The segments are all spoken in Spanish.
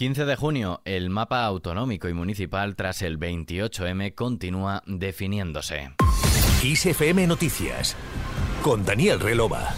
15 de junio, el mapa autonómico y municipal tras el 28M continúa definiéndose. ISFM Noticias con Daniel Relova.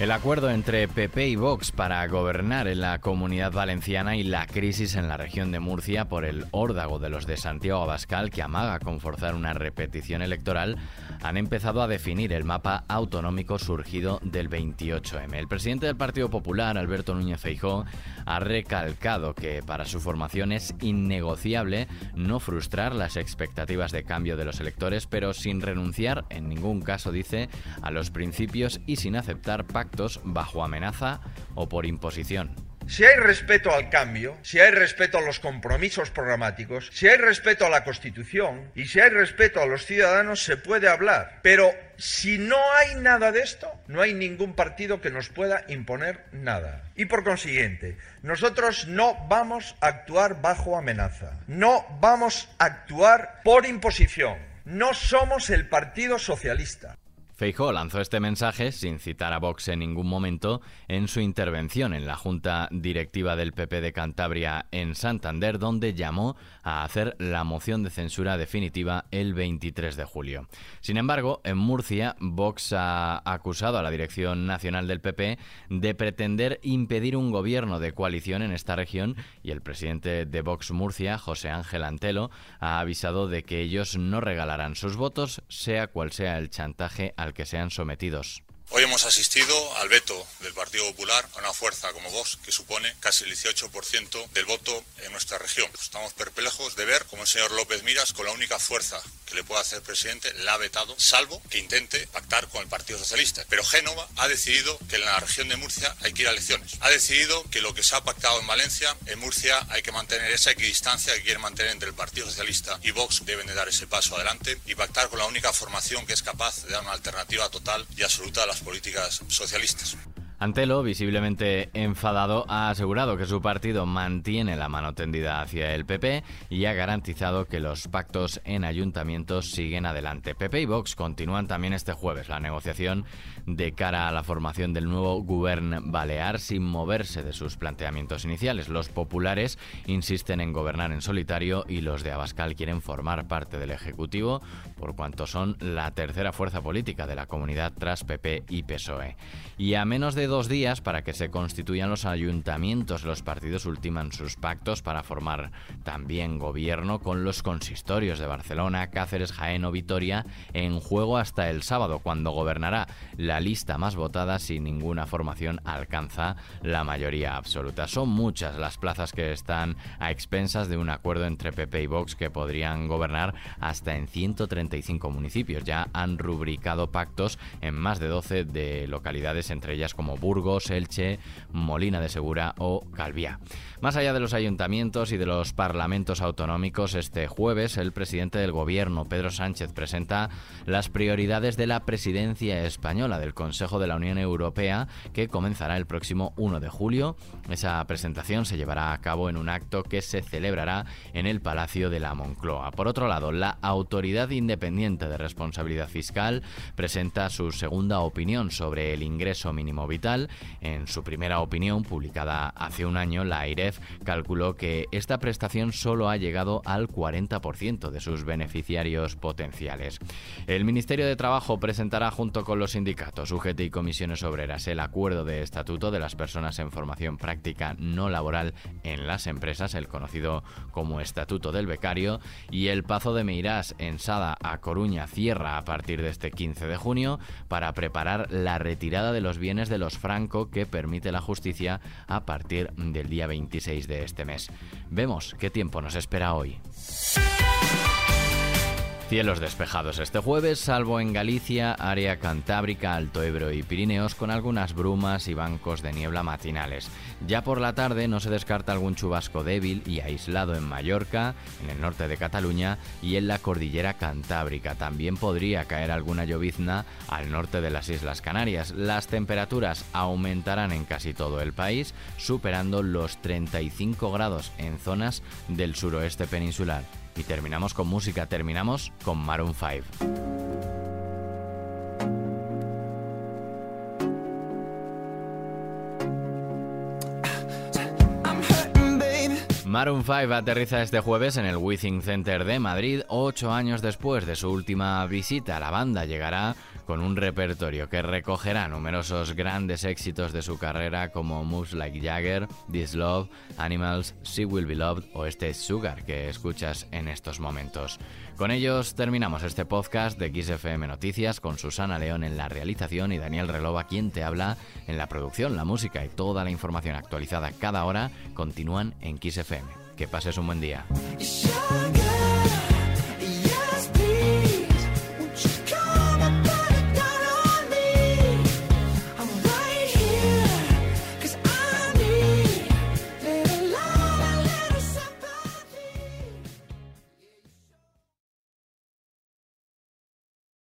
El acuerdo entre PP y Vox para gobernar en la comunidad valenciana y la crisis en la región de Murcia por el órdago de los de Santiago Abascal que amaga con forzar una repetición electoral han empezado a definir el mapa autonómico surgido del 28M. El presidente del Partido Popular, Alberto Núñez Feijó, ha recalcado que para su formación es innegociable no frustrar las expectativas de cambio de los electores, pero sin renunciar en ningún caso, dice, a los principios y sin aceptar pactos bajo amenaza o por imposición. Si hay respeto al cambio, si hay respeto a los compromisos programáticos, si hay respeto a la Constitución y si hay respeto a los ciudadanos, se puede hablar. Pero si no hay nada de esto, no hay ningún partido que nos pueda imponer nada. Y por consiguiente, nosotros no vamos a actuar bajo amenaza, no vamos a actuar por imposición. No somos el Partido Socialista. Feijóo lanzó este mensaje, sin citar a Vox en ningún momento, en su intervención en la Junta Directiva del PP de Cantabria en Santander, donde llamó a hacer la moción de censura definitiva el 23 de julio. Sin embargo, en Murcia, Vox ha acusado a la Dirección Nacional del PP de pretender impedir un gobierno de coalición en esta región y el presidente de Vox Murcia, José Ángel Antelo, ha avisado de que ellos no regalarán sus votos, sea cual sea el chantaje al que sean sometidos. Hoy hemos asistido al veto del Partido Popular a una fuerza como Vox que supone casi el 18% del voto en nuestra región. Estamos perplejos de ver cómo el señor López Miras, con la única fuerza que le puede hacer presidente, la ha vetado, salvo que intente pactar con el Partido Socialista. Pero Génova ha decidido que en la región de Murcia hay que ir a elecciones. Ha decidido que lo que se ha pactado en Valencia, en Murcia hay que mantener esa equidistancia que quiere mantener entre el Partido Socialista y Vox. Deben de dar ese paso adelante y pactar con la única formación que es capaz de dar una alternativa total y absoluta a las políticas socialistas. Antelo, visiblemente enfadado, ha asegurado que su partido mantiene la mano tendida hacia el PP y ha garantizado que los pactos en ayuntamientos siguen adelante. PP y Vox continúan también este jueves la negociación de cara a la formación del nuevo Gobern Balear sin moverse de sus planteamientos iniciales. Los populares insisten en gobernar en solitario y los de Abascal quieren formar parte del Ejecutivo por cuanto son la tercera fuerza política de la comunidad tras PP y PSOE. Y a menos de dos días para que se constituyan los ayuntamientos, los partidos ultiman sus pactos para formar también gobierno con los consistorios de Barcelona, Cáceres, Jaén o Vitoria en juego hasta el sábado, cuando gobernará la lista más votada si ninguna formación alcanza la mayoría absoluta. Son muchas las plazas que están a expensas de un acuerdo entre PP y Vox que podrían gobernar hasta en 135 municipios. Ya han rubricado pactos en más de 12 de localidades, entre ellas como Burgos, Elche, Molina de Segura o Calviá. Más allá de los ayuntamientos y de los parlamentos autonómicos, este jueves el presidente del gobierno, Pedro Sánchez, presenta las prioridades de la presidencia española del Consejo de la Unión Europea que comenzará el próximo 1 de julio. Esa presentación se llevará a cabo en un acto que se celebrará en el Palacio de la Moncloa. Por otro lado, la Autoridad Independiente de Responsabilidad Fiscal presenta su segunda opinión sobre el ingreso mínimo vital. En su primera opinión, publicada hace un año, la AIREF calculó que esta prestación solo ha llegado al 40% de sus beneficiarios potenciales. El Ministerio de Trabajo presentará junto con los sindicatos UGT y comisiones obreras el acuerdo de estatuto de las personas en formación práctica no laboral en las empresas, el conocido como Estatuto del Becario, y el Pazo de Meirás en Sada a Coruña cierra a partir de este 15 de junio para preparar la retirada de los bienes de los Franco que permite la justicia a partir del día 26 de este mes. Vemos qué tiempo nos espera hoy. Cielos despejados este jueves, salvo en Galicia, área cantábrica, Alto Ebro y Pirineos, con algunas brumas y bancos de niebla matinales. Ya por la tarde no se descarta algún chubasco débil y aislado en Mallorca, en el norte de Cataluña y en la cordillera cantábrica. También podría caer alguna llovizna al norte de las Islas Canarias. Las temperaturas aumentarán en casi todo el país, superando los 35 grados en zonas del suroeste peninsular. Y terminamos con música, terminamos con Maroon 5. Maroon 5 aterriza este jueves en el Withing Center de Madrid, ocho años después de su última visita. La banda llegará con un repertorio que recogerá numerosos grandes éxitos de su carrera como Moves Like Jagger, This Love, Animals, She Will Be Loved o este Sugar que escuchas en estos momentos. Con ellos terminamos este podcast de XFM Noticias con Susana León en la realización y Daniel Relova quien te habla en la producción, la música y toda la información actualizada cada hora continúan en XFM. Que pases un buen día.